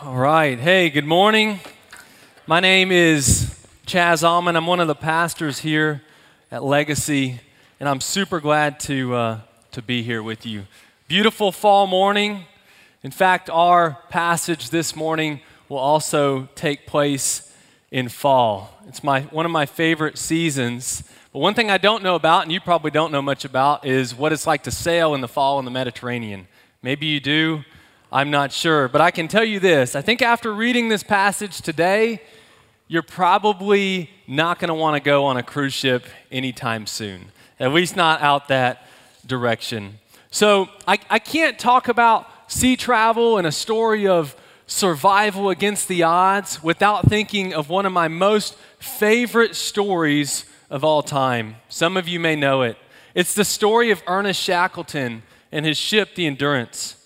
All right. Hey, good morning. My name is Chaz Alman. I'm one of the pastors here at Legacy, and I'm super glad to, uh, to be here with you. Beautiful fall morning. In fact, our passage this morning will also take place in fall. It's my, one of my favorite seasons. But one thing I don't know about, and you probably don't know much about, is what it's like to sail in the fall in the Mediterranean. Maybe you do. I'm not sure. But I can tell you this I think after reading this passage today, you're probably not going to want to go on a cruise ship anytime soon, at least not out that direction. So I, I can't talk about sea travel and a story of survival against the odds without thinking of one of my most favorite stories of all time. Some of you may know it. It's the story of Ernest Shackleton and his ship, the Endurance.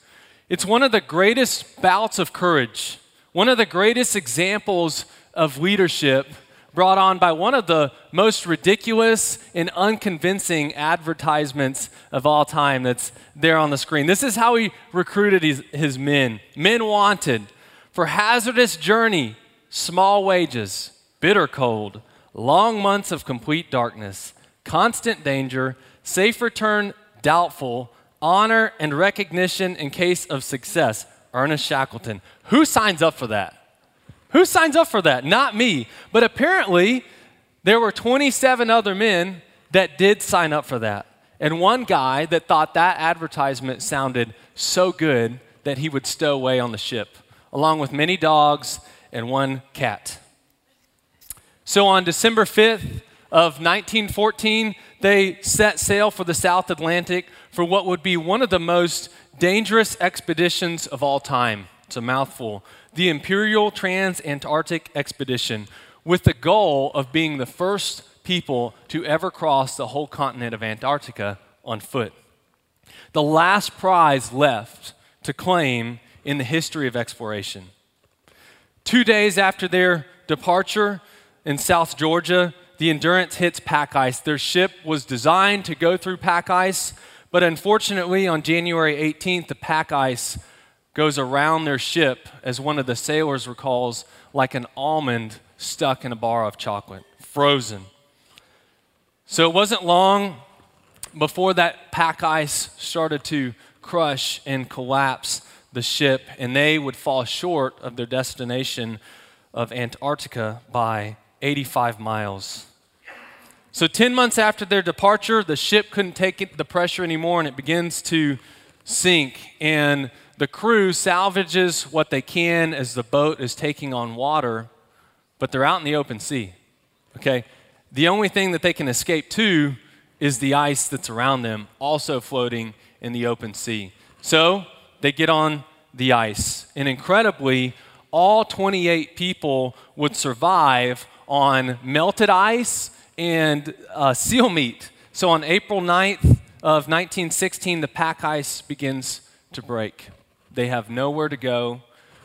It's one of the greatest bouts of courage, one of the greatest examples of leadership brought on by one of the most ridiculous and unconvincing advertisements of all time that's there on the screen. This is how he recruited his, his men. Men wanted for hazardous journey, small wages, bitter cold, long months of complete darkness, constant danger, safe return doubtful, honor and recognition in case of success. Ernest Shackleton. Who signs up for that? Who signs up for that? Not me. But apparently, there were 27 other men that did sign up for that. And one guy that thought that advertisement sounded so good that he would stow away on the ship, along with many dogs and one cat. So on December 5th of 1914, they set sail for the South Atlantic for what would be one of the most dangerous expeditions of all time. It's a mouthful. The Imperial Trans-Antarctic Expedition, with the goal of being the first people to ever cross the whole continent of Antarctica on foot. The last prize left to claim in the history of exploration. Two days after their departure in South Georgia, the Endurance hits pack ice. Their ship was designed to go through pack ice, but unfortunately, on January 18th, the pack ice goes around their ship, as one of the sailors recalls, like an almond stuck in a bar of chocolate, frozen. So it wasn't long before that pack ice started to crush and collapse the ship, and they would fall short of their destination of Antarctica by 85 miles. So, 10 months after their departure, the ship couldn't take the pressure anymore and it begins to sink. And the crew salvages what they can as the boat is taking on water, but they're out in the open sea. Okay? The only thing that they can escape to is the ice that's around them, also floating in the open sea. So, they get on the ice. And incredibly, all 28 people would survive on melted ice and uh, seal meat. So on April 9th of 1916, the pack ice begins to break. They have nowhere to go,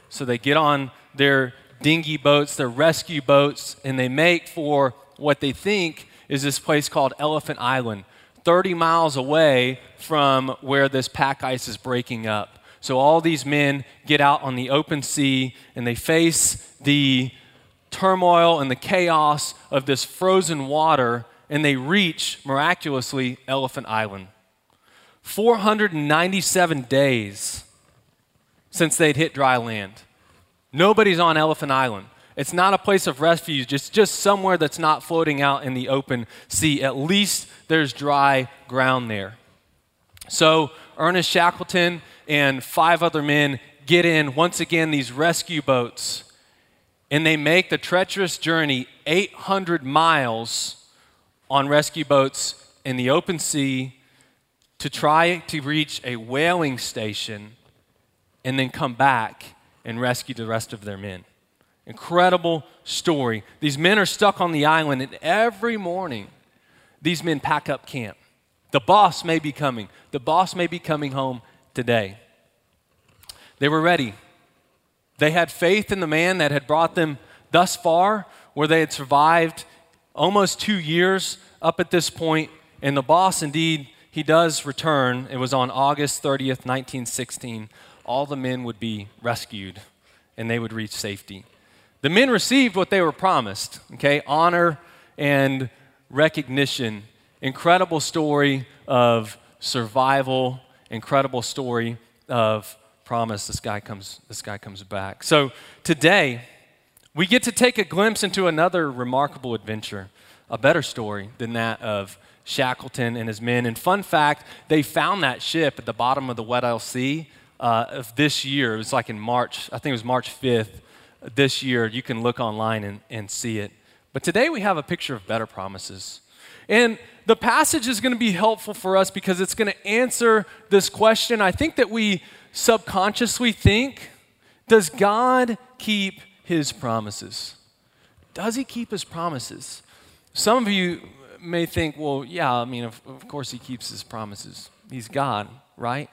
so they get on their dinghy boats, their rescue boats, and they make for what they think is this place called Elephant Island, 30 miles away from where this pack ice is breaking up. So all these men get out on the open sea and they face the turmoil and the chaos of this frozen water, and they reach, miraculously, Elephant Island. 497 days since they'd hit dry land. Nobody's on Elephant Island. It's not a place of refuge, it's just somewhere that's not floating out in the open sea. At least there's dry ground there. So, Ernest Shackleton and five other men get in, once again, these rescue boats and they make the treacherous journey 800 miles on rescue boats in the open sea to try to reach a whaling station and then come back and rescue the rest of their men. Incredible story. These men are stuck on the island, and every morning, these men pack up camp. The boss may be coming. The boss may be coming home today. They were ready. They had faith in the man that had brought them thus far, where they had survived almost two years up at this point, and the boss indeed he does return. It was on August 30th, 1916. All the men would be rescued and they would reach safety. The men received what they were promised, okay? Honor and recognition. Incredible story of survival, incredible story of promise. This guy comes, this guy comes back. So today, we get to take a glimpse into another remarkable adventure, a better story than that of Shackleton and his men. And fun fact, they found that ship at the bottom of the Weddell Sea uh, of this year. It was like in March, I think it was March 5th this year. You can look online and, and see it. But today we have a picture of better promises. And the passage is going to be helpful for us because it's going to answer this question. I think that we subconsciously think Does God keep his promises? Does he keep his promises? Some of you may think, well, yeah, I mean, of, of course he keeps his promises. He's God, right?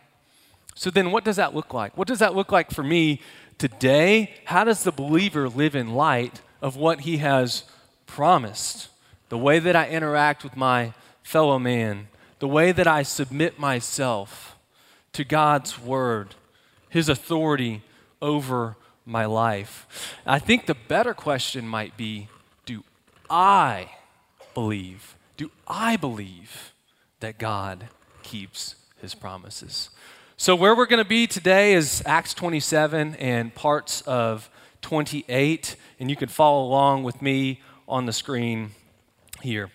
So then what does that look like? What does that look like for me today? How does the believer live in light of what he has promised? The way that I interact with my fellow man, the way that I submit myself to God's word, his authority over my life. I think the better question might be do I believe? Do I believe that God keeps his promises? So, where we're going to be today is Acts 27 and parts of 28, and you can follow along with me on the screen here.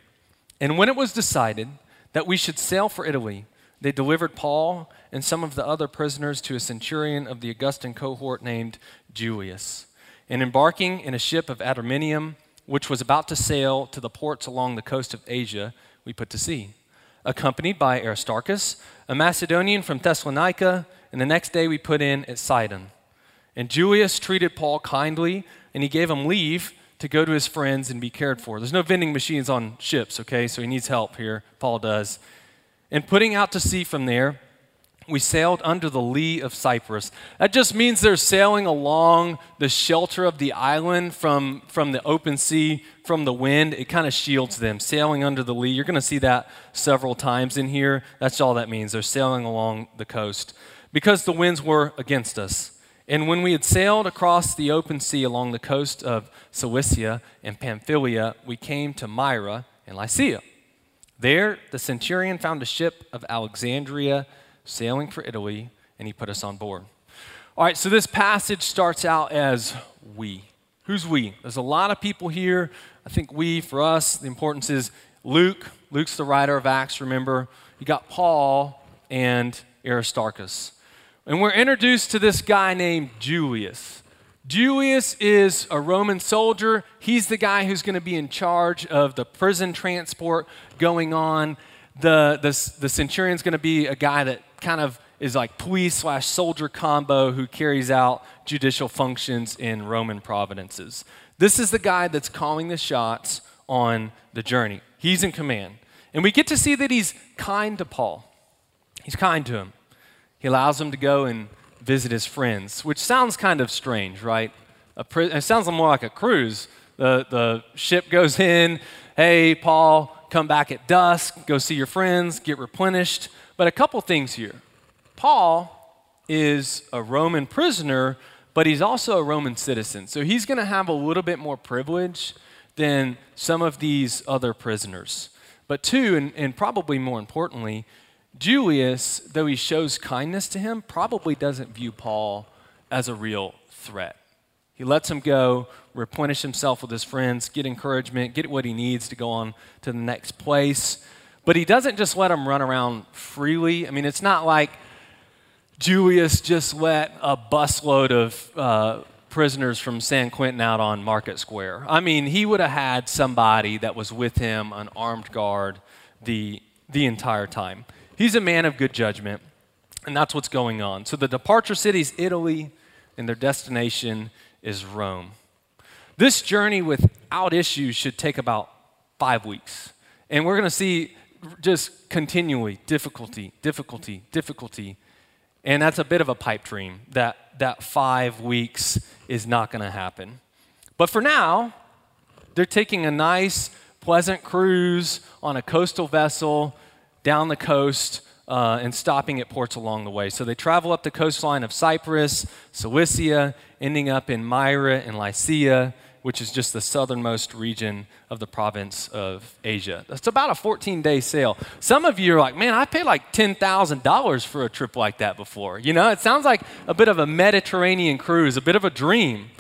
And when it was decided that we should sail for Italy, they delivered Paul and some of the other prisoners to a centurion of the Augustan cohort named Julius. And embarking in a ship of Adramyttium, which was about to sail to the ports along the coast of Asia, we put to sea accompanied by Aristarchus, a Macedonian from Thessalonica, and the next day we put in at Sidon. And Julius treated Paul kindly, and he gave him leave to go to his friends and be cared for. There's no vending machines on ships, okay? So he needs help here. Paul does. And putting out to sea from there, we sailed under the lee of Cyprus. That just means they're sailing along the shelter of the island from, from the open sea, from the wind. It kind of shields them, sailing under the lee. You're going to see that several times in here. That's all that means. They're sailing along the coast because the winds were against us. And when we had sailed across the open sea along the coast of Cilicia and Pamphylia, we came to Myra and Lycia. There, the centurion found a ship of Alexandria sailing for Italy, and he put us on board. All right, so this passage starts out as we. Who's we? There's a lot of people here. I think we, for us, the importance is Luke. Luke's the writer of Acts, remember. You got Paul and Aristarchus. And we're introduced to this guy named Julius. Julius is a Roman soldier. He's the guy who's going to be in charge of the prison transport going on. The, the, the centurion's going to be a guy that kind of is like police slash soldier combo who carries out judicial functions in Roman providences. This is the guy that's calling the shots on the journey. He's in command. And we get to see that he's kind to Paul. He's kind to him. He allows him to go and visit his friends, which sounds kind of strange, right? Pri- it sounds more like a cruise. The, the ship goes in, hey, Paul, come back at dusk, go see your friends, get replenished. But a couple things here. Paul is a Roman prisoner, but he's also a Roman citizen. So he's going to have a little bit more privilege than some of these other prisoners. But two, and, and probably more importantly, Julius, though he shows kindness to him, probably doesn't view Paul as a real threat. He lets him go, replenish himself with his friends, get encouragement, get what he needs to go on to the next place. But he doesn't just let them run around freely. I mean, it's not like Julius just let a busload of uh, prisoners from San Quentin out on Market Square. I mean, he would have had somebody that was with him, an armed guard, the, the entire time. He's a man of good judgment, and that's what's going on. So the departure city is Italy, and their destination is Rome. This journey without issues should take about five weeks. And we're going to see just continually difficulty, difficulty, difficulty. And that's a bit of a pipe dream that, that five weeks is not going to happen. But for now, they're taking a nice, pleasant cruise on a coastal vessel down the coast uh, and stopping at ports along the way. So they travel up the coastline of Cyprus, Cilicia, ending up in Myra and Lycia, which is just the southernmost region of the province of Asia. It's about a 14 day sail. Some of you are like, man, I paid like $10,000 for a trip like that before. You know, it sounds like a bit of a Mediterranean cruise, a bit of a dream.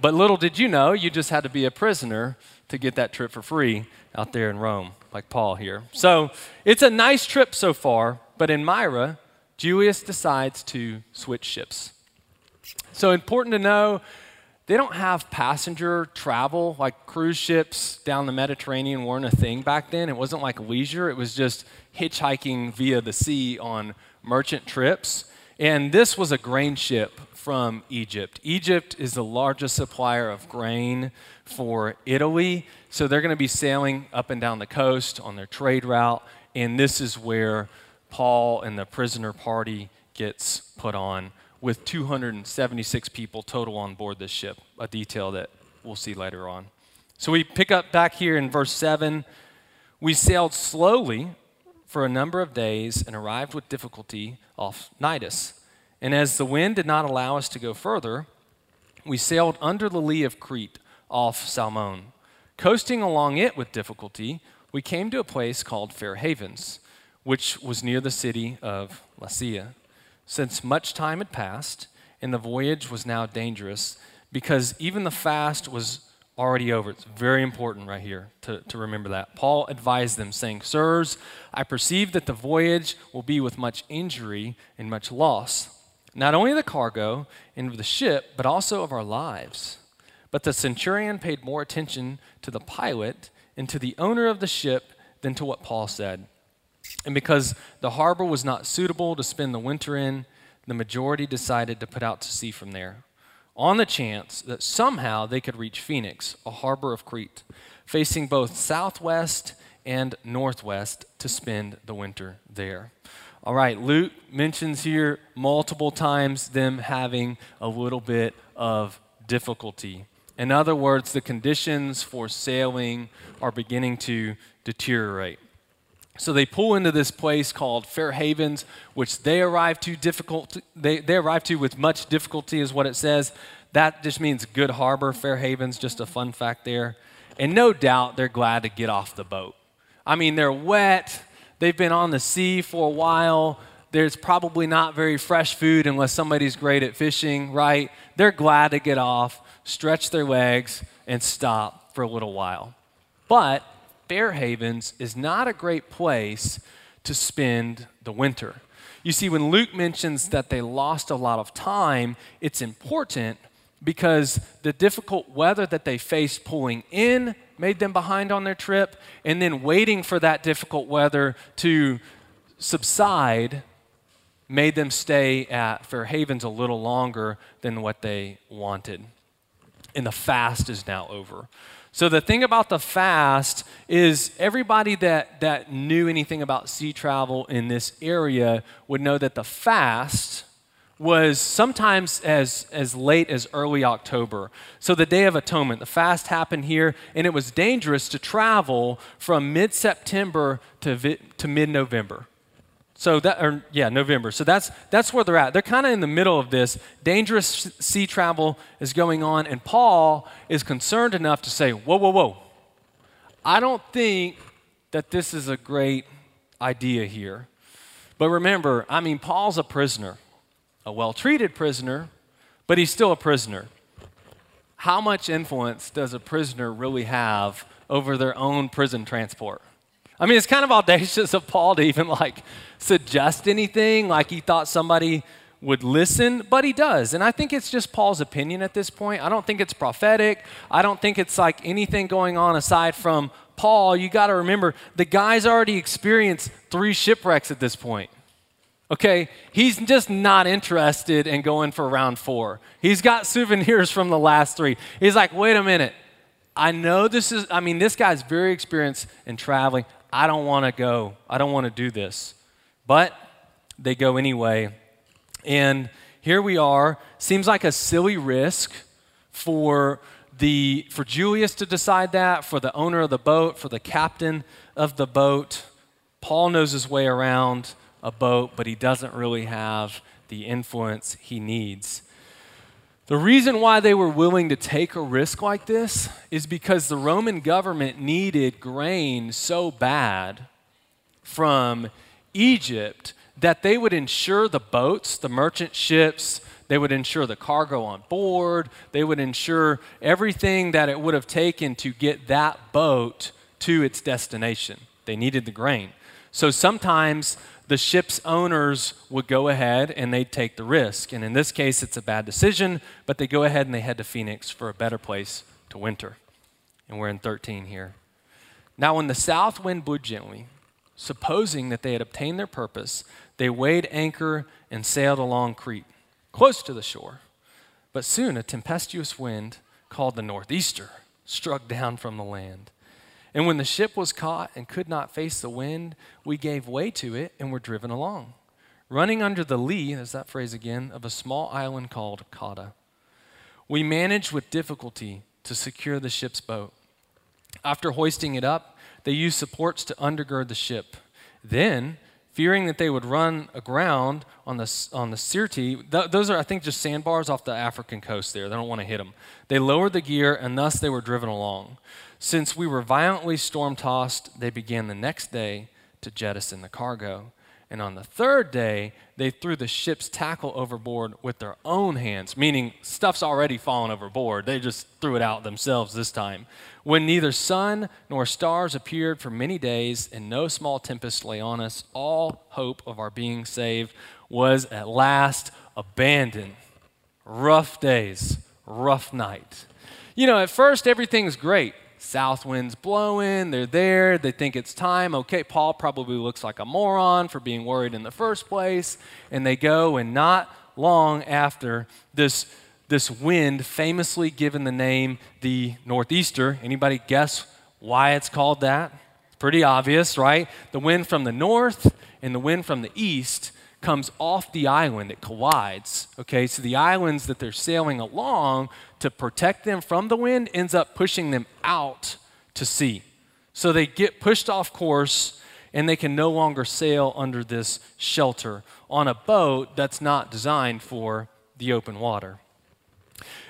But little did you know, you just had to be a prisoner to get that trip for free out there in Rome, like Paul here. So it's a nice trip so far, but in Myra, Julius decides to switch ships. So important to know they don't have passenger travel like cruise ships down the Mediterranean weren't a thing back then. It wasn't like leisure, it was just hitchhiking via the sea on merchant trips. And this was a grain ship from Egypt. Egypt is the largest supplier of grain for Italy, so they're going to be sailing up and down the coast on their trade route, and this is where Paul and the prisoner party gets put on with 276 people total on board this ship, a detail that we'll see later on. So we pick up back here in verse 7. We sailed slowly for a number of days and arrived with difficulty off Cnidus. And as the wind did not allow us to go further, we sailed under the lee of Crete off Salmone. Coasting along it with difficulty, we came to a place called Fair Havens, which was near the city of Lasea since much time had passed and the voyage was now dangerous because even the fast was already over. It's very important right here to, to remember that. Paul advised them, saying, Sirs, I perceive that the voyage will be with much injury and much loss, not only of the cargo and of the ship, but also of our lives. But the centurion paid more attention to the pilot and to the owner of the ship than to what Paul said. And because the harbor was not suitable to spend the winter in, the majority decided to put out to sea from there, on the chance that somehow they could reach Phoenix, a harbor of Crete, facing both southwest and northwest to spend the winter there. All right, Luke mentions here multiple times them having a little bit of difficulty. In other words, the conditions for sailing are beginning to deteriorate. So they pull into this place called Fair Havens, which they arrive to difficult. They, they arrive to with much difficulty, is what it says. That just means good harbor. Fair Havens, just a fun fact there. And no doubt they're glad to get off the boat. I mean, they're wet. They've been on the sea for a while. There's probably not very fresh food unless somebody's great at fishing, right? They're glad to get off, stretch their legs, and stop for a little while. But Fair Havens is not a great place to spend the winter. You see, when Luke mentions that they lost a lot of time, it's important because the difficult weather that they faced pulling in made them behind on their trip, and then waiting for that difficult weather to subside made them stay at Fair Havens a little longer than what they wanted. And the fast is now over. So the thing about the fast is everybody that, that knew anything about sea travel in this area would know that the fast was sometimes as, as late as early October. So the Day of Atonement, the fast happened here, and it was dangerous to travel from mid September to, vi- to mid November. So that, or yeah, November. So that's that's where they're at. They're kind of in the middle of this. Dangerous sea travel is going on, and Paul is concerned enough to say, "Whoa, whoa, whoa! I don't think that this is a great idea here." But remember, I mean, Paul's a prisoner, a well-treated prisoner, but he's still a prisoner. How much influence does a prisoner really have over their own prison transport? I mean, it's kind of audacious of Paul to even like suggest anything, like he thought somebody would listen, but he does. And I think it's just Paul's opinion at this point. I don't think it's prophetic. I don't think it's like anything going on aside from Paul. You got to remember, the guy's already experienced three shipwrecks at this point. Okay, he's just not interested in going for round four. He's got souvenirs from the last three. He's like, wait a minute. I know this is, I mean, this guy's very experienced in traveling. I don't want to go. I don't want to do this. But they go anyway. And here we are. Seems like a silly risk for the for Julius to decide that, for the owner of the boat, for the captain of the boat. Paul knows his way around a boat, but he doesn't really have the influence he needs. The reason why they were willing to take a risk like this is because the Roman government needed grain so bad from Egypt that they would insure the boats, the merchant ships, they would insure the cargo on board, they would insure everything that it would have taken to get that boat to its destination. They needed the grain. So sometimes the ship's owners would go ahead and they'd take the risk. And in this case, it's a bad decision, but they go ahead and they head to Phoenix for a better place to winter. And we're in 13 here. Now, when the south wind blew gently, supposing that they had obtained their purpose, they weighed anchor and sailed along Crete, close to the shore. But soon a tempestuous wind, called the northeaster, struck down from the land and when the ship was caught and could not face the wind, we gave way to it and were driven along, running under the lee, there's that phrase again, of a small island called Cauda. We managed with difficulty to secure the ship's boat. After hoisting it up, they used supports to undergird the ship. Then, fearing that they would run aground on the, on the Sirte, th- those are, I think, just sandbars off the African coast there. They don't want to hit them. They lowered the gear, and thus they were driven along. Since we were violently storm tossed, they began the next day to jettison the cargo. And on the third day, they threw the ship's tackle overboard with their own hands, meaning stuff's already fallen overboard. They just threw it out themselves this time. When neither sun nor stars appeared for many days and no small tempest lay on us, all hope of our being saved was at last abandoned. Rough days, rough night. You know, at first everything's great south winds blowing, they're there, they think it's time. Okay, Paul probably looks like a moron for being worried in the first place, and they go, and not long after this this wind famously given the name the northeaster. Anybody guess why it's called that? Pretty obvious right? The wind from the north and the wind from the east comes off the island, it collides. Okay, so the islands that they're sailing along to protect them from the wind ends up pushing them out to sea. So they get pushed off course and they can no longer sail under this shelter on a boat that's not designed for the open water.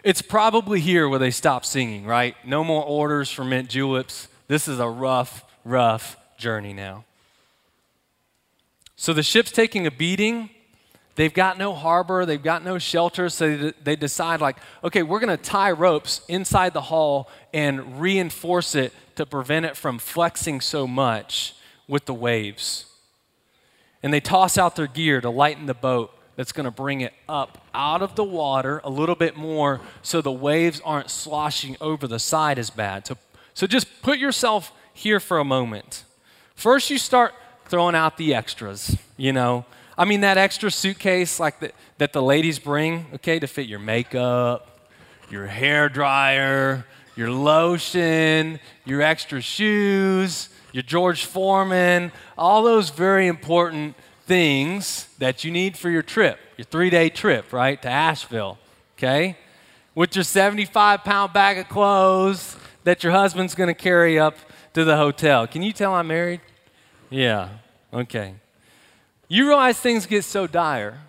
It's probably here where they stop singing, right? No more orders for mint juleps. This is a rough, rough journey now. So the ship's taking a beating. They've got no harbor, they've got no shelter, so they decide, like, okay, we're going to tie ropes inside the hull and reinforce it to prevent it from flexing so much with the waves. And they toss out their gear to lighten the boat that's going to bring it up out of the water a little bit more so the waves aren't sloshing over the side as bad. So, so just put yourself here for a moment. First, you start throwing out the extras, you know. I mean, that extra suitcase like the, that the ladies bring, okay, to fit your makeup, your hair dryer, your lotion, your extra shoes, your George Foreman, all those very important things that you need for your trip, your three day trip, right, to Asheville, okay? With your 75 pound bag of clothes that your husband's gonna carry up to the hotel. Can you tell I'm married? Yeah, okay. You realize things get so dire,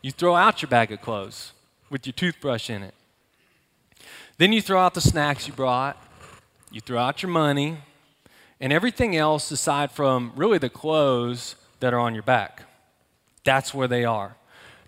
you throw out your bag of clothes with your toothbrush in it. Then you throw out the snacks you brought, you throw out your money, and everything else aside from really the clothes that are on your back. That's where they are.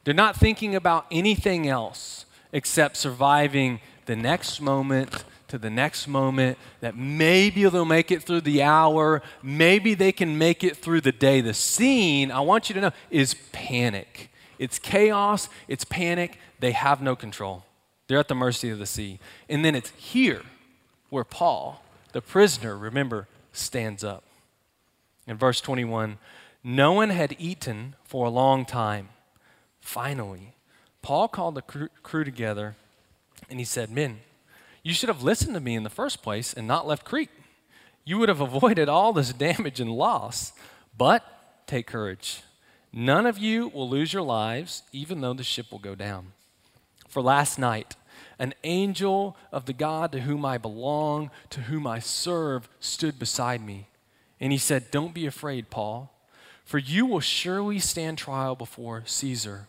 They're not thinking about anything else except surviving the next moment to the next moment, that maybe they'll make it through the hour, maybe they can make it through the day. The scene, I want you to know, is panic. It's chaos, it's panic. They have no control. They're at the mercy of the sea. And then it's here where Paul, the prisoner, remember, stands up. In verse 21, no one had eaten for a long time. Finally, Paul called the crew together and he said, Men, you should have listened to me in the first place and not left Crete. You would have avoided all this damage and loss. But take courage. None of you will lose your lives, even though the ship will go down. For last night, an angel of the God to whom I belong, to whom I serve, stood beside me. And he said, Don't be afraid, Paul, for you will surely stand trial before Caesar.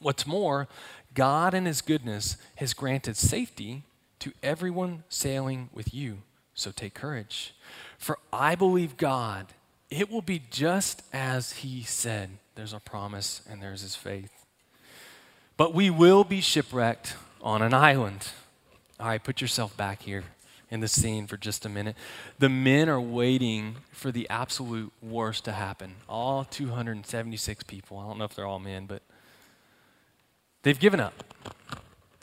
What's more, God in his goodness has granted safety to everyone sailing with you. So take courage. For I believe God, it will be just as he said. There's a promise and there's his faith. But we will be shipwrecked on an island. All right, put yourself back here in the scene for just a minute. The men are waiting for the absolute worst to happen. All 276 people. I don't know if they're all men, but they've given up.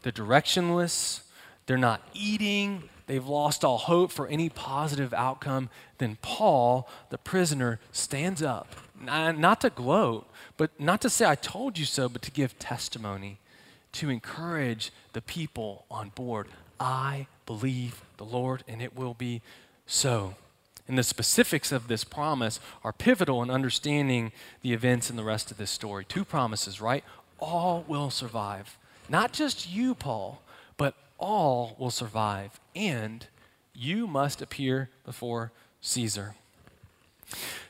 They're directionless. They're not eating. They've lost all hope for any positive outcome. Then Paul, the prisoner, stands up, not to gloat, but not to say, I told you so, but to give testimony, to encourage the people on board. I believe the Lord, and it will be so. And the specifics of this promise are pivotal in understanding the events in the rest of this story. Two promises, right? All will survive. Not just you, Paul, but all will survive. And you must appear before Caesar.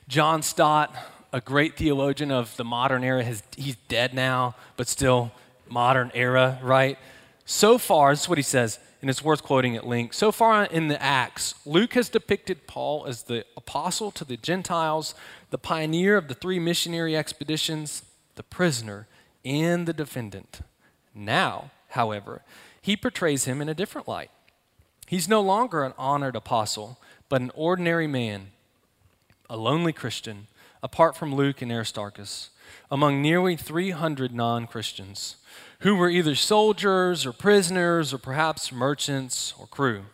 John Stott, a great theologian of the modern era, has, he's dead now, but still modern era, right? So far, this is what he says and it's worth quoting at length. So far in the Acts, Luke has depicted Paul as the apostle to the Gentiles, the pioneer of the three missionary expeditions, the prisoner, and the defendant. Now, however, he portrays him in a different light. He's no longer an honored apostle, but an ordinary man, a lonely Christian, apart from Luke and Aristarchus, among nearly 300 non Christians who were either soldiers or prisoners or perhaps merchants or crew.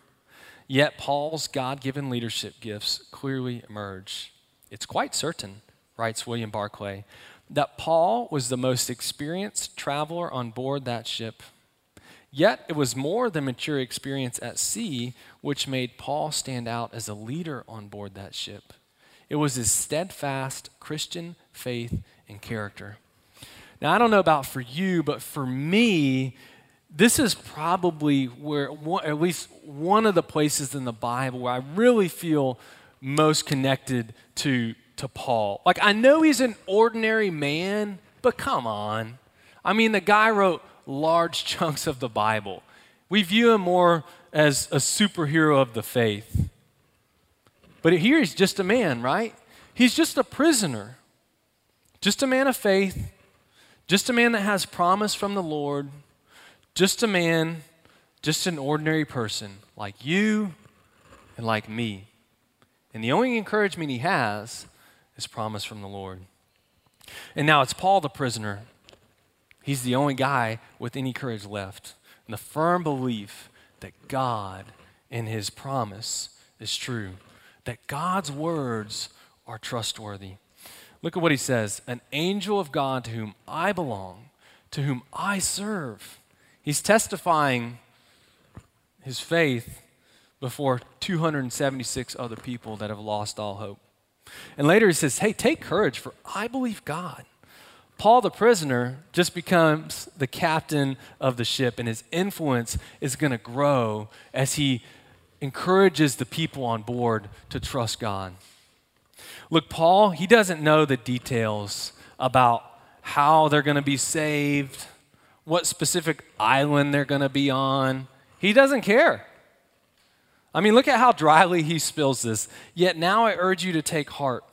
Yet Paul's God given leadership gifts clearly emerge. It's quite certain, writes William Barclay, that Paul was the most experienced traveler on board that ship. Yet it was more than mature experience at sea which made Paul stand out as a leader on board that ship. It was his steadfast Christian faith and character. Now, I don't know about for you, but for me, this is probably where, at least one of the places in the Bible where I really feel most connected to, to Paul. Like, I know he's an ordinary man, but come on. I mean, the guy wrote large chunks of the Bible. We view him more as a superhero of the faith. But here he's just a man, right? He's just a prisoner, just a man of faith just a man that has promise from the Lord, just a man, just an ordinary person like you and like me. And the only encouragement he has is promise from the Lord. And now it's Paul the prisoner. He's the only guy with any courage left. And the firm belief that God and his promise is true, that God's words are trustworthy. Look at what he says An angel of God to whom I belong, to whom I serve. He's testifying his faith before 276 other people that have lost all hope. And later he says, Hey, take courage, for I believe God. Paul the prisoner just becomes the captain of the ship, and his influence is going to grow as he encourages the people on board to trust God. Look, Paul, he doesn't know the details about how they're going to be saved, what specific island they're going to be on. He doesn't care. I mean, look at how dryly he spills this. Yet now I urge you to take heart.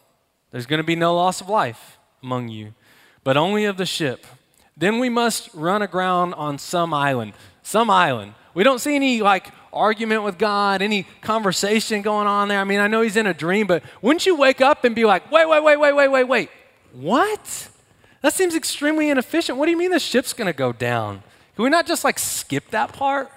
There's going to be no loss of life among you, but only of the ship. Then we must run aground on some island. Some island. We don't see any like argument with God, any conversation going on there. I mean, I know he's in a dream, but wouldn't you wake up and be like, wait, wait, wait, wait, wait, wait, wait. What? That seems extremely inefficient. What do you mean the ship's going to go down? Can we not just like skip that part?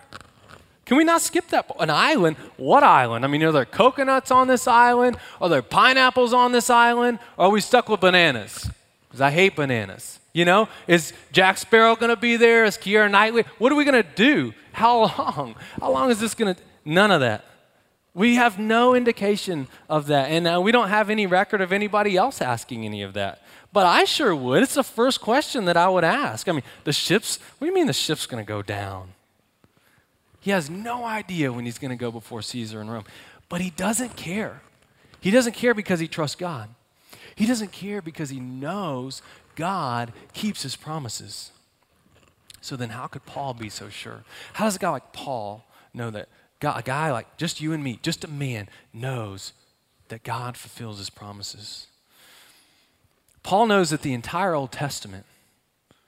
Can we not skip that? An island? What island? I mean, are there coconuts on this island? Are there pineapples on this island? Or are we stuck with bananas? Because I hate bananas. You know, is Jack Sparrow going to be there? Is Keira Knightley? What are we going to do? How long? How long is this going to? None of that. We have no indication of that. And uh, we don't have any record of anybody else asking any of that. But I sure would. It's the first question that I would ask. I mean, the ship's, what do you mean the ship's going to go down? He has no idea when he's going to go before Caesar in Rome. But he doesn't care. He doesn't care because he trusts God. He doesn't care because he knows God keeps his promises. So then, how could Paul be so sure? How does a guy like Paul know that God, a guy like just you and me, just a man, knows that God fulfills his promises? Paul knows that the entire Old Testament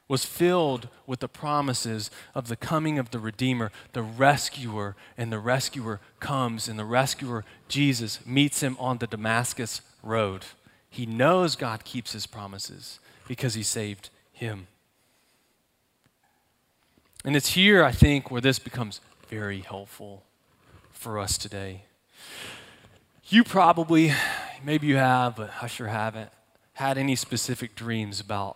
was filled with the promises of the coming of the Redeemer, the rescuer, and the rescuer comes, and the rescuer, Jesus, meets him on the Damascus road. He knows God keeps his promises because he saved him. And it's here, I think, where this becomes very helpful for us today. You probably, maybe you have, but I sure haven't, had any specific dreams about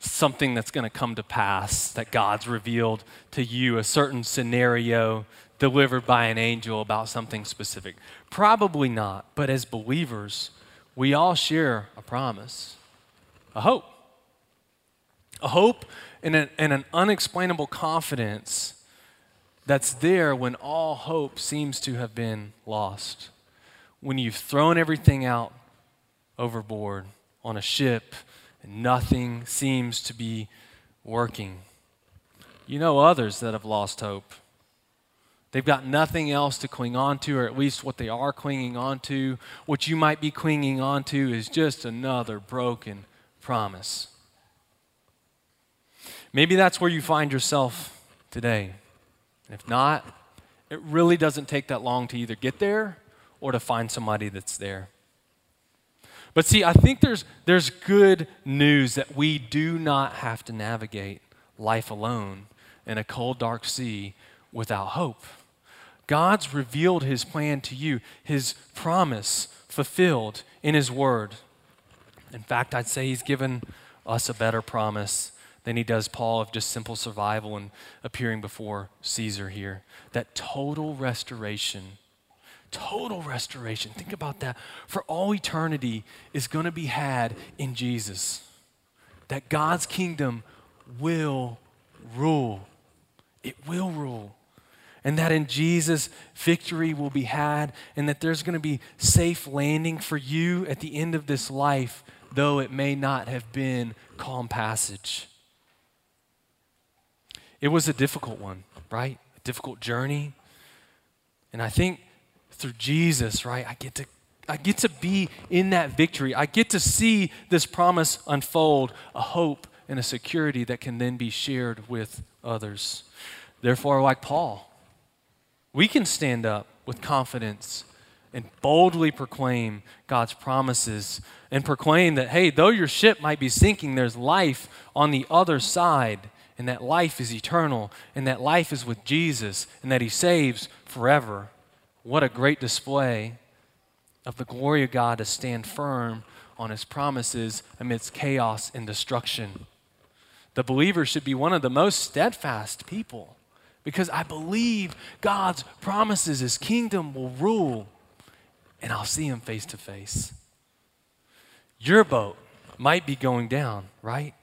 something that's going to come to pass that God's revealed to you, a certain scenario delivered by an angel about something specific? Probably not. But as believers, we all share a promise, a hope. A hope and, and an unexplainable confidence that's there when all hope seems to have been lost. When you've thrown everything out overboard on a ship and nothing seems to be working. You know others that have lost hope. They've got nothing else to cling on to, or at least what they are clinging on to, what you might be clinging on to, is just another broken promise. Maybe that's where you find yourself today. If not, it really doesn't take that long to either get there or to find somebody that's there. But see, I think there's, there's good news that we do not have to navigate life alone in a cold, dark sea without hope. God's revealed his plan to you, his promise fulfilled in his word. In fact, I'd say he's given us a better promise than he does Paul of just simple survival and appearing before Caesar here. That total restoration total restoration. Think about that. For all eternity is going to be had in Jesus. That God's kingdom will rule. It will rule. And that in Jesus, victory will be had, and that there's going to be safe landing for you at the end of this life, though it may not have been calm passage. It was a difficult one, right? A difficult journey. And I think through Jesus, right? I get to I get to be in that victory. I get to see this promise unfold, a hope and a security that can then be shared with others. Therefore, like Paul, we can stand up with confidence and boldly proclaim God's promises and proclaim that, hey, though your ship might be sinking, there's life on the other side, and that life is eternal, and that life is with Jesus, and that He saves forever. What a great display of the glory of God to stand firm on his promises amidst chaos and destruction. The believer should be one of the most steadfast people because I believe God's promises, his kingdom will rule, and I'll see him face to face. Your boat might be going down, right?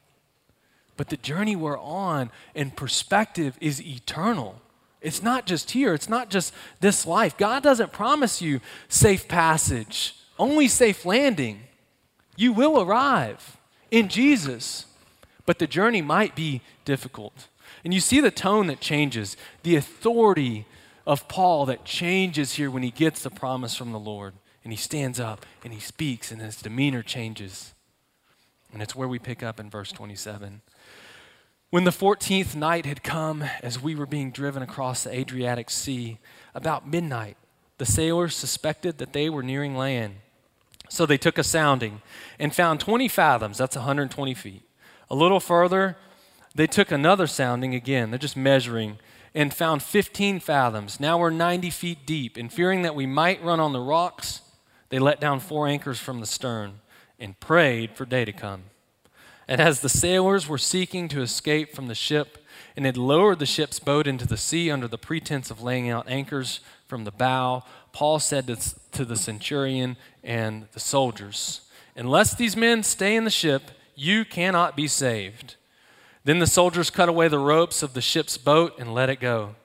But the journey we're on in perspective is eternal. It's not just here, it's not just this life. God doesn't promise you safe passage, only safe landing. You will arrive in Jesus, but the journey might be difficult. And you see the tone that changes, the authority of Paul that changes here when he gets the promise from the Lord. And he stands up and he speaks, and his demeanor changes. And it's where we pick up in verse 27. When the 14th night had come, as we were being driven across the Adriatic Sea, about midnight, the sailors suspected that they were nearing land. So they took a sounding and found 20 fathoms, that's 120 feet. A little further, they took another sounding again, they're just measuring, and found 15 fathoms. Now we're 90 feet deep, and fearing that we might run on the rocks, they let down four anchors from the stern and prayed for day to come. And as the sailors were seeking to escape from the ship and had lowered the ship's boat into the sea under the pretense of laying out anchors from the bow, Paul said to the centurion and the soldiers, Unless these men stay in the ship, you cannot be saved. Then the soldiers cut away the ropes of the ship's boat and let it go.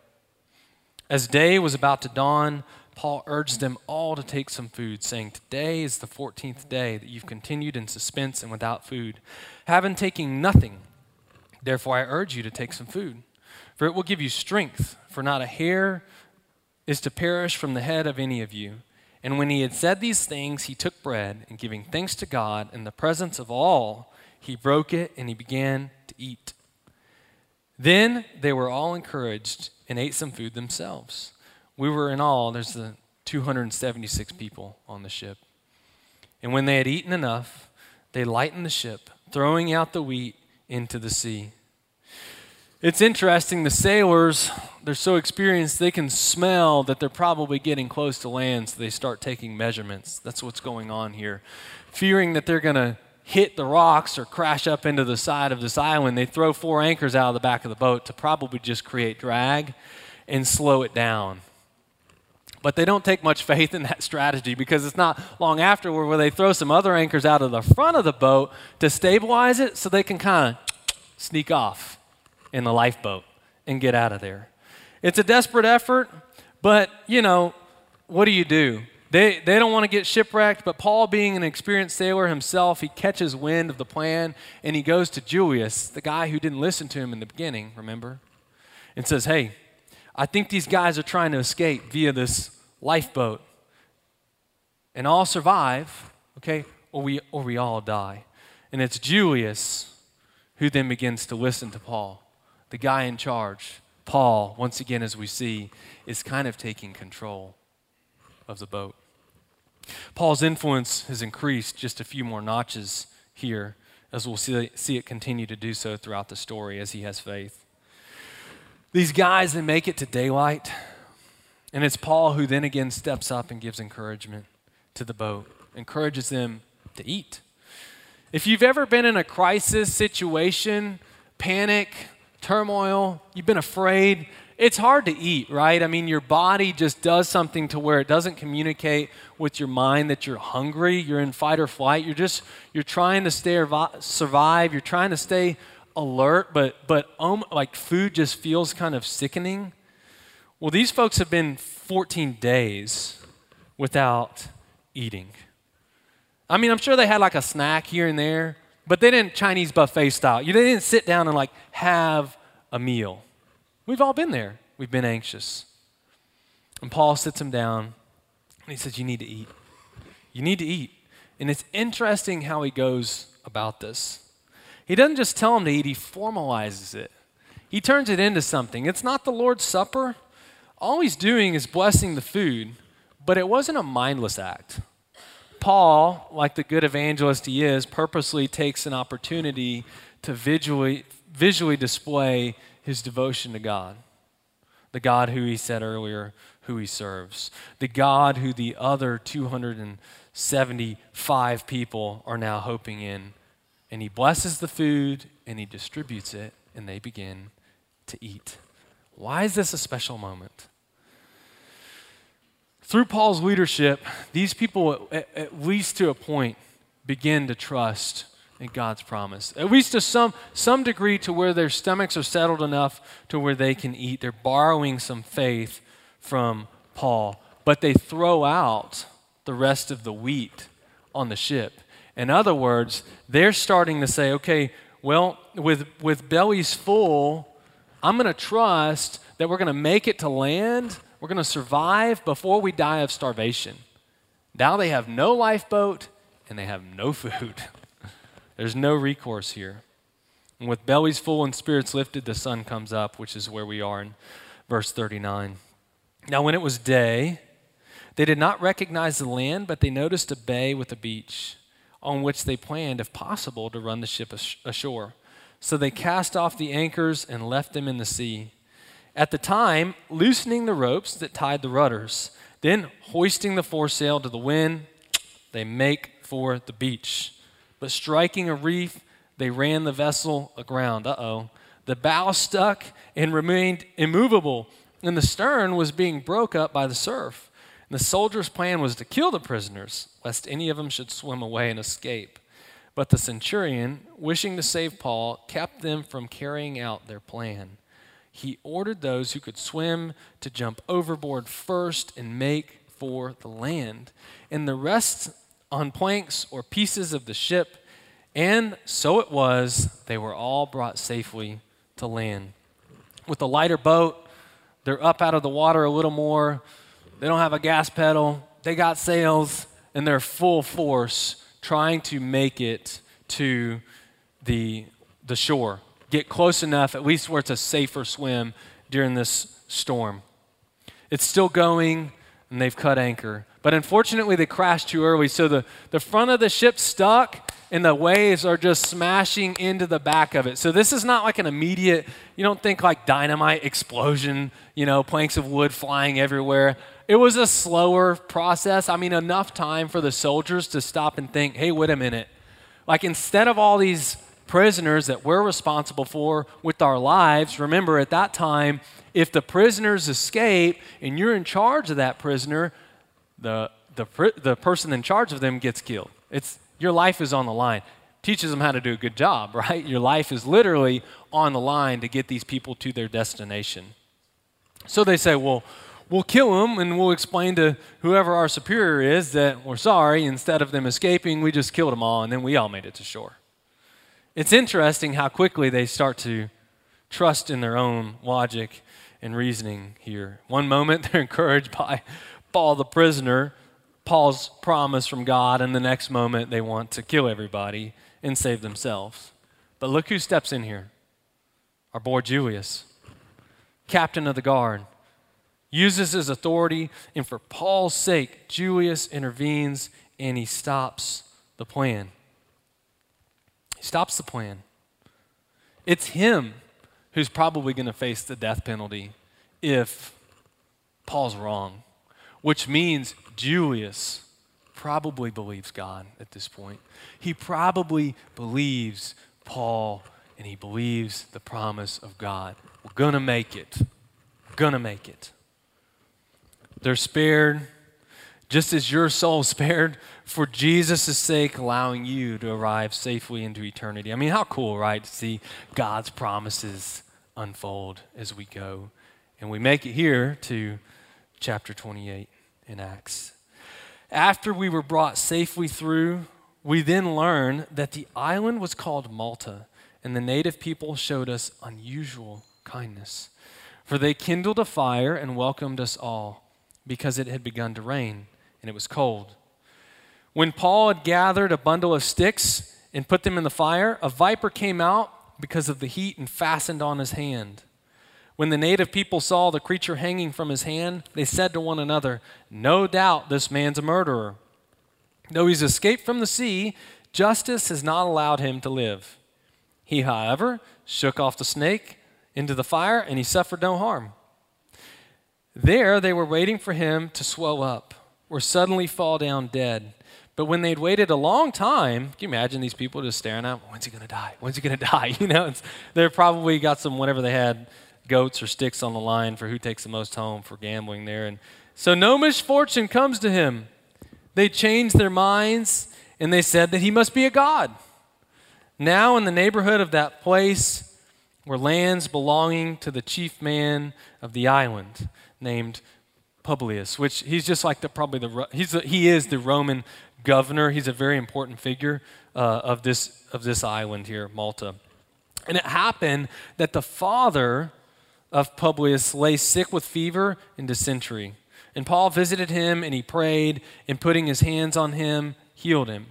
As day was about to dawn, Paul urged them all to take some food, saying, Today is the 14th day that you've continued in suspense and without food. Having taken nothing, Therefore, I urge you to take some food, for it will give you strength, for not a hair is to perish from the head of any of you. And when he had said these things, he took bread, and giving thanks to God in the presence of all, he broke it and he began eat. Then they were all encouraged and ate some food themselves. We were in all, there's the 276 people on the ship. And when they had eaten enough, they lightened the ship, throwing out the wheat into the sea. It's interesting, the sailors, they're so experienced, they can smell that they're probably getting close to land, so they start taking measurements. That's what's going on here. Fearing that they're going to hit the rocks or crash up into the side of this island, they throw four anchors out of the back of the boat to probably just create drag and slow it down. But they don't take much faith in that strategy because it's not long afterward where they throw some other anchors out of the front of the boat to stabilize it so they can kind of sneak off in the lifeboat and get out of there. It's a desperate effort, but you know, what do you do? They, they don't want to get shipwrecked, but Paul, being an experienced sailor himself, he catches wind of the plan and he goes to Julius, the guy who didn't listen to him in the beginning, remember? And says, Hey, I think these guys are trying to escape via this lifeboat. And all survive, okay, or we, or we all die. And it's Julius who then begins to listen to Paul, the guy in charge. Paul, once again, as we see, is kind of taking control of the boat. Paul's influence has increased just a few more notches here, as we'll see, see it continue to do so throughout the story as he has faith. These guys, they make it to daylight, and it's Paul who then again steps up and gives encouragement to the boat, encourages them to eat. If you've ever been in a crisis situation, panic, turmoil, you've been afraid, it's hard to eat, right? I mean, your body just does something to where it doesn't communicate with your mind that you're hungry, you're in fight or flight. You're just you're trying to stay survive, you're trying to stay alert, but but um, like food just feels kind of sickening. Well, these folks have been 14 days without eating. I mean, I'm sure they had like a snack here and there, but they didn't Chinese buffet style. You they didn't sit down and like have a meal. We've all been there. We've been anxious. And Paul sits him down and he says, You need to eat. You need to eat. And it's interesting how he goes about this. He doesn't just tell him to eat, he formalizes it. He turns it into something. It's not the Lord's Supper. All he's doing is blessing the food, but it wasn't a mindless act. Paul, like the good evangelist he is, purposely takes an opportunity to visually, visually display his devotion to God. The God who he said earlier, who he serves. The God who the other 275 people are now hoping in. And he blesses the food and he distributes it, and they begin to eat. Why is this a special moment? Through Paul's leadership, these people, at, least to a point, begin to trust in God's promise. At least to some, some degree to where their stomachs are settled enough to where they can eat. They're borrowing some faith from Paul, but they throw out the rest of the wheat on the ship. In other words, they're starting to say, okay, well, with, with bellies full, I'm going to trust that we're going to make it to land, we're going to survive before we die of starvation. Now they have no lifeboat and they have no food. There's no recourse here. And with bellies full and spirits lifted, the sun comes up, which is where we are in verse 39. Now, when it was day, they did not recognize the land, but they noticed a bay with a beach on which they planned, if possible, to run the ship ashore. So they cast off the anchors and left them in the sea. At the time, loosening the ropes that tied the rudders, then hoisting the foresail to the wind, they make for the beach. But striking a reef, they ran the vessel aground. Uh oh. The bow stuck and remained immovable, and the stern was being broke up by the surf. And the soldiers' plan was to kill the prisoners, lest any of them should swim away and escape. But the centurion, wishing to save Paul, kept them from carrying out their plan. He ordered those who could swim to jump overboard first and make for the land. And the rest on planks or pieces of the ship, And so it was, they were all brought safely to land. With a lighter boat, they're up out of the water a little more. They don't have a gas pedal. They got sails, and they're full force trying to make it to the, the shore. Get close enough, at least where it's a safer swim during this storm. It's still going, and they've cut anchor. But unfortunately, they crashed too early, so the, the front of the ship stuck, and the waves are just smashing into the back of it. So this is not like an immediate, you don't think like dynamite explosion, you know, planks of wood flying everywhere. It was a slower process. I mean, enough time for the soldiers to stop and think, hey, wait a minute. Like instead of all these prisoners that we're responsible for with our lives, remember at that time, if the prisoners escape and you're in charge of that prisoner, the, the, the person in charge of them gets killed. It's, your life is on the line. Teaches them how to do a good job, right? Your life is literally on the line to get these people to their destination. So they say, well, we'll kill them and we'll explain to whoever our superior is that we're sorry. Instead of them escaping, we just killed them all and then we all made it to shore. It's interesting how quickly they start to trust in their own logic and reasoning here. One moment they're encouraged by Paul the prisoner Paul's promise from God, and the next moment they want to kill everybody and save themselves. But look who steps in here our boy Julius, captain of the guard, uses his authority, and for Paul's sake, Julius intervenes and he stops the plan. He stops the plan. It's him who's probably going to face the death penalty if Paul's wrong, which means Julius probably believes God at this point. He probably believes Paul and he believes the promise of God. We're going to make it. We're going to make it. They're spared just as your soul spared for Jesus' sake, allowing you to arrive safely into eternity. I mean, how cool, right, to see God's promises unfold as we go. And we make it here to chapter 28 in Acts. After we were brought safely through, we then learned that the island was called Malta, and the native people showed us unusual kindness. For they kindled a fire and welcomed us all, because it had begun to rain, and it was cold. When Paul had gathered a bundle of sticks and put them in the fire, a viper came out because of the heat and fastened on his hand. When the native people saw the creature hanging from his hand, they said to one another, No doubt this man's a murderer. Though he's escaped from the sea, justice has not allowed him to live. He, however, shook off the snake into the fire, and he suffered no harm. There they were waiting for him to swell up or suddenly fall down dead. But when they'd waited a long time, can you imagine these people just staring at, him? when's he going to die? When's he going to die? You know, they've probably got some, whatever they had, goats or sticks on the line for who takes the most home for gambling there. And so no misfortune comes to him. They changed their minds and they said that he must be a god. Now, in the neighborhood of that place were lands belonging to the chief man of the island named Publius, which he's just like the probably the he's a, he is the Roman governor. He's a very important figure uh, of this of this island here, Malta. And it happened that the father of Publius lay sick with fever and dysentery. And Paul visited him and he prayed, and putting his hands on him, healed him.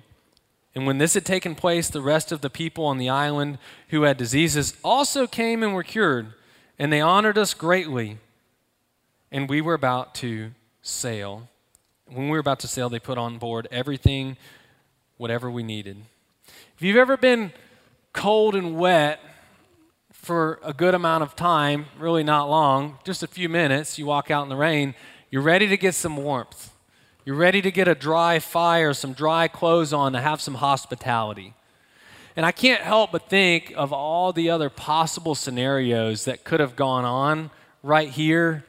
And when this had taken place, the rest of the people on the island who had diseases also came and were cured, and they honored us greatly. And we were about to sail. When we were about to sail, they put on board everything, whatever we needed. If you've ever been cold and wet, for a good amount of time, really not long, just a few minutes, you walk out in the rain, you're ready to get some warmth. You're ready to get a dry fire, some dry clothes on to have some hospitality. And I can't help but think of all the other possible scenarios that could have gone on right here.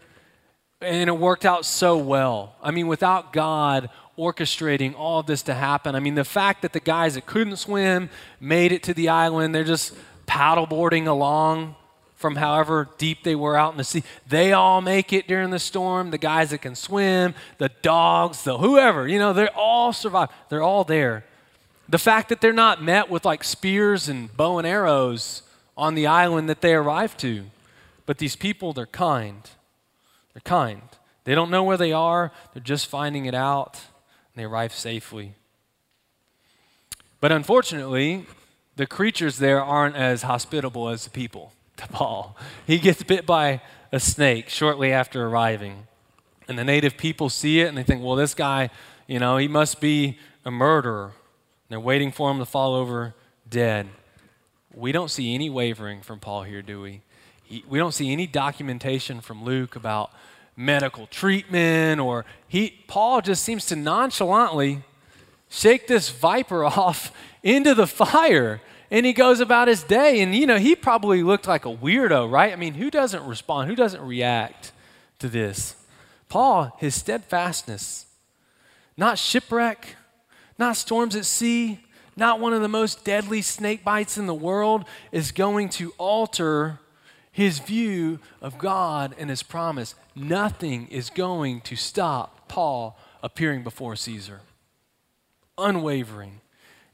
And it worked out so well. I mean, without God orchestrating all of this to happen, I mean, the fact that the guys that couldn't swim made it to the island, they're just paddleboarding along from however deep they were out in the sea. They all make it during the storm. The guys that can swim, the dogs, the whoever, you know, they all survive. They're all there. The fact that they're not met with like spears and bow and arrows on the island that they arrive to. But these people, they're kind. They're kind. They don't know where they are, they're just finding it out, and they arrive safely. But unfortunately, the creatures there aren't as hospitable as the people to Paul. He gets bit by a snake shortly after arriving. And the native people see it and they think, well, this guy, you know, he must be a murderer. And they're waiting for him to fall over dead. We don't see any wavering from Paul here, do we? He, we don't see any documentation from Luke about medical treatment or he Paul just seems to nonchalantly shake this viper off into the fire and he goes about his day and you know he probably looked like a weirdo right i mean who doesn't respond who doesn't react to this paul his steadfastness not shipwreck not storms at sea not one of the most deadly snake bites in the world is going to alter his view of God and his promise. Nothing is going to stop Paul appearing before Caesar. Unwavering.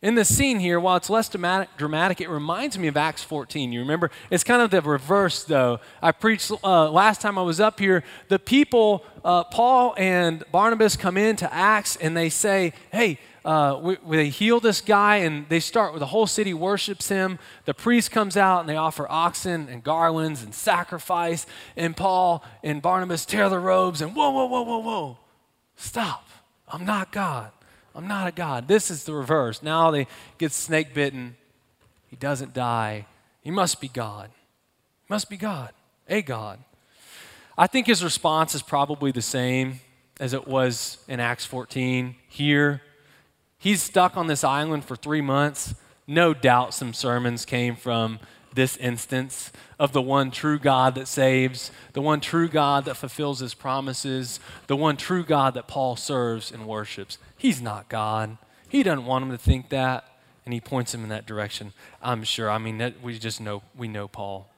In this scene here, while it's less dramatic, it reminds me of Acts 14. You remember? It's kind of the reverse, though. I preached uh, last time I was up here. The people, uh, Paul and Barnabas, come into Acts and they say, Hey, uh, we, they heal this guy and they start the whole city worships him. The priest comes out and they offer oxen and garlands and sacrifice. And Paul and Barnabas tear the robes and whoa, whoa, whoa, whoa, whoa. Stop. I'm not God. I'm not a God. This is the reverse. Now they get snake bitten. He doesn't die. He must be God. He must be God. A God. I think his response is probably the same as it was in Acts 14 here He's stuck on this island for three months. No doubt some sermons came from this instance of the one true God that saves, the one true God that fulfills his promises, the one true God that Paul serves and worships. He's not God. He doesn't want him to think that, and he points him in that direction. I'm sure. I mean, that, we just know we know Paul.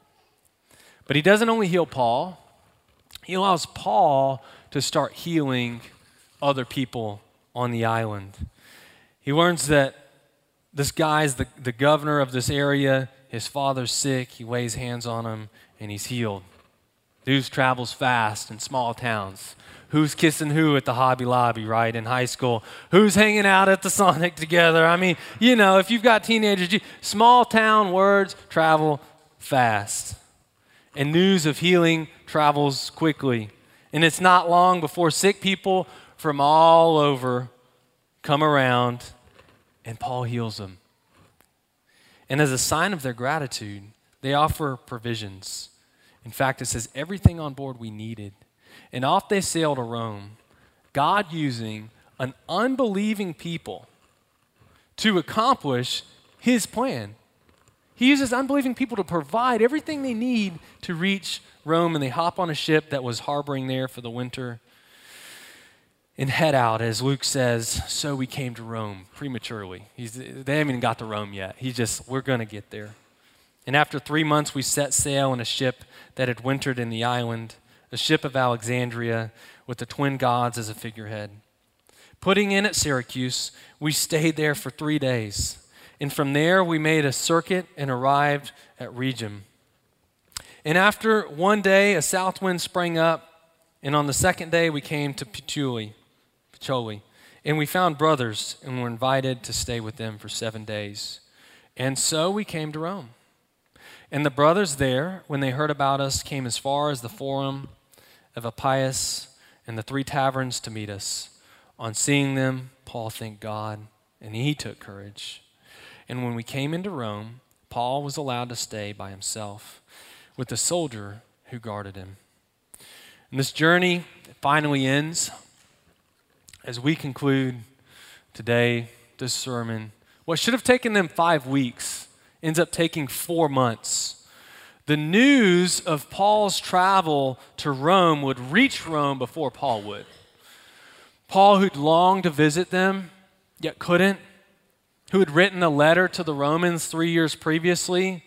But he doesn't only heal Paul, he allows Paul to start healing other people on the island. He learns that this guy's the, the governor of this area. His father's sick. He lays hands on him and he's healed. News travels fast in small towns. Who's kissing who at the Hobby Lobby, right, in high school? Who's hanging out at the Sonic together? I mean, you know, if you've got teenagers, you, small town words travel fast. And news of healing travels quickly. And it's not long before sick people from all over come around and Paul heals them. And as a sign of their gratitude, they offer provisions. In fact, it says everything on board we needed. And off they sail to Rome, God using an unbelieving people to accomplish his plan. He uses unbelieving people to provide everything they need to reach Rome, and they hop on a ship that was harboring there for the winter and head out, as Luke says, so we came to Rome prematurely. He's, they haven't even got to Rome yet. He's just, we're going to get there. And after three months, we set sail in a ship that had wintered in the island, a ship of Alexandria with the twin gods as a figurehead. Putting in at Syracuse, we stayed there for three days. And from there, we made a circuit and arrived at Rhegium. And after one day, a south wind sprang up, and on the second day, we came to Puteoli. And we found brothers and were invited to stay with them for seven days. And so we came to Rome. And the brothers there, when they heard about us, came as far as the Forum of Appius and the three taverns to meet us. On seeing them, Paul thanked God, and he took courage. And when we came into Rome, Paul was allowed to stay by himself with the soldier who guarded him. And this journey finally ends as we conclude today this sermon, what should have taken them five weeks ends up taking four months. The news of Paul's travel to Rome would reach Rome before Paul would. Paul, who'd longed to visit them, yet couldn't, who had written a letter to the Romans three years previously,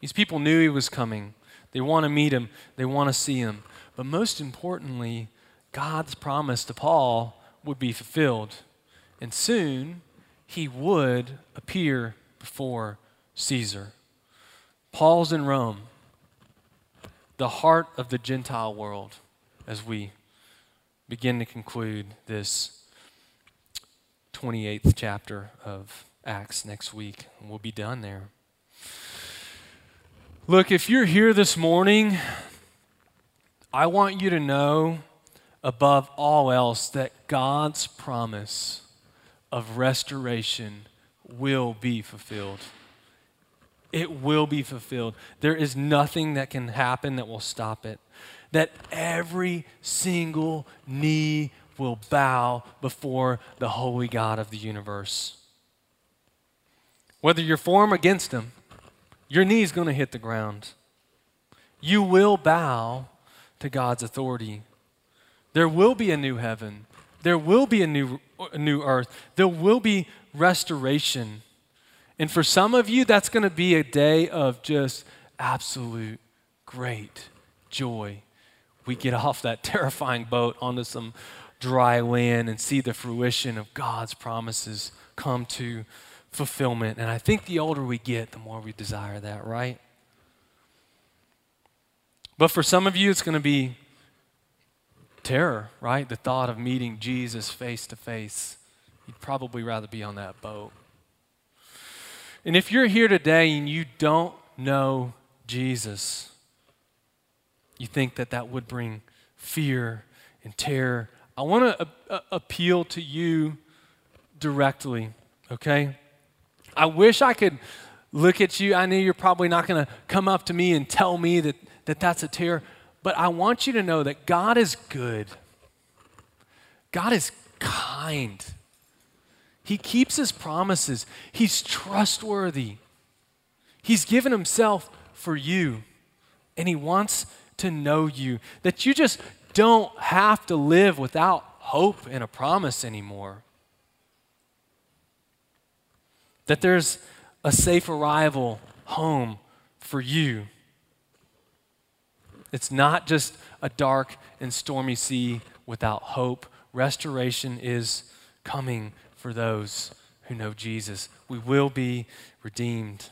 these people knew he was coming. They want to meet him, they want to see him. But most importantly, God's promise to Paul would be fulfilled. And soon, he would appear before Caesar. Paul's in Rome, the heart of the Gentile world, as we begin to conclude this 28th chapter of Acts next week. And we'll be done there. Look, if you're here this morning, I want you to know above all else that God's promise of restoration will be fulfilled. It will be fulfilled. There is nothing that can happen that will stop it. That every single knee will bow before the holy God of the universe. Whether you're for him or against him, your knee is going to hit the ground. You will bow to God's authority. There will be a new heaven. There will be a new, a new earth. There will be restoration. And for some of you, that's going to be a day of just absolute great joy. We get off that terrifying boat onto some dry land and see the fruition of God's promises come to fulfillment. And I think the older we get, the more we desire that, right? But for some of you, it's going to be terror, right? The thought of meeting Jesus face to face. You'd probably rather be on that boat. And if you're here today and you don't know Jesus, you think that that would bring fear and terror. I want to appeal to you directly, okay? I wish I could look at you. I know you're probably not going to come up to me and tell me that, that that's a terror, but I want you to know that God is good. God is kind. He keeps his promises. He's trustworthy. He's given himself for you, and he wants to know you. That you just don't have to live without hope and a promise anymore. That there's a safe arrival home for you. It's not just a dark and stormy sea without hope. Restoration is coming for those who know Jesus. We will be redeemed.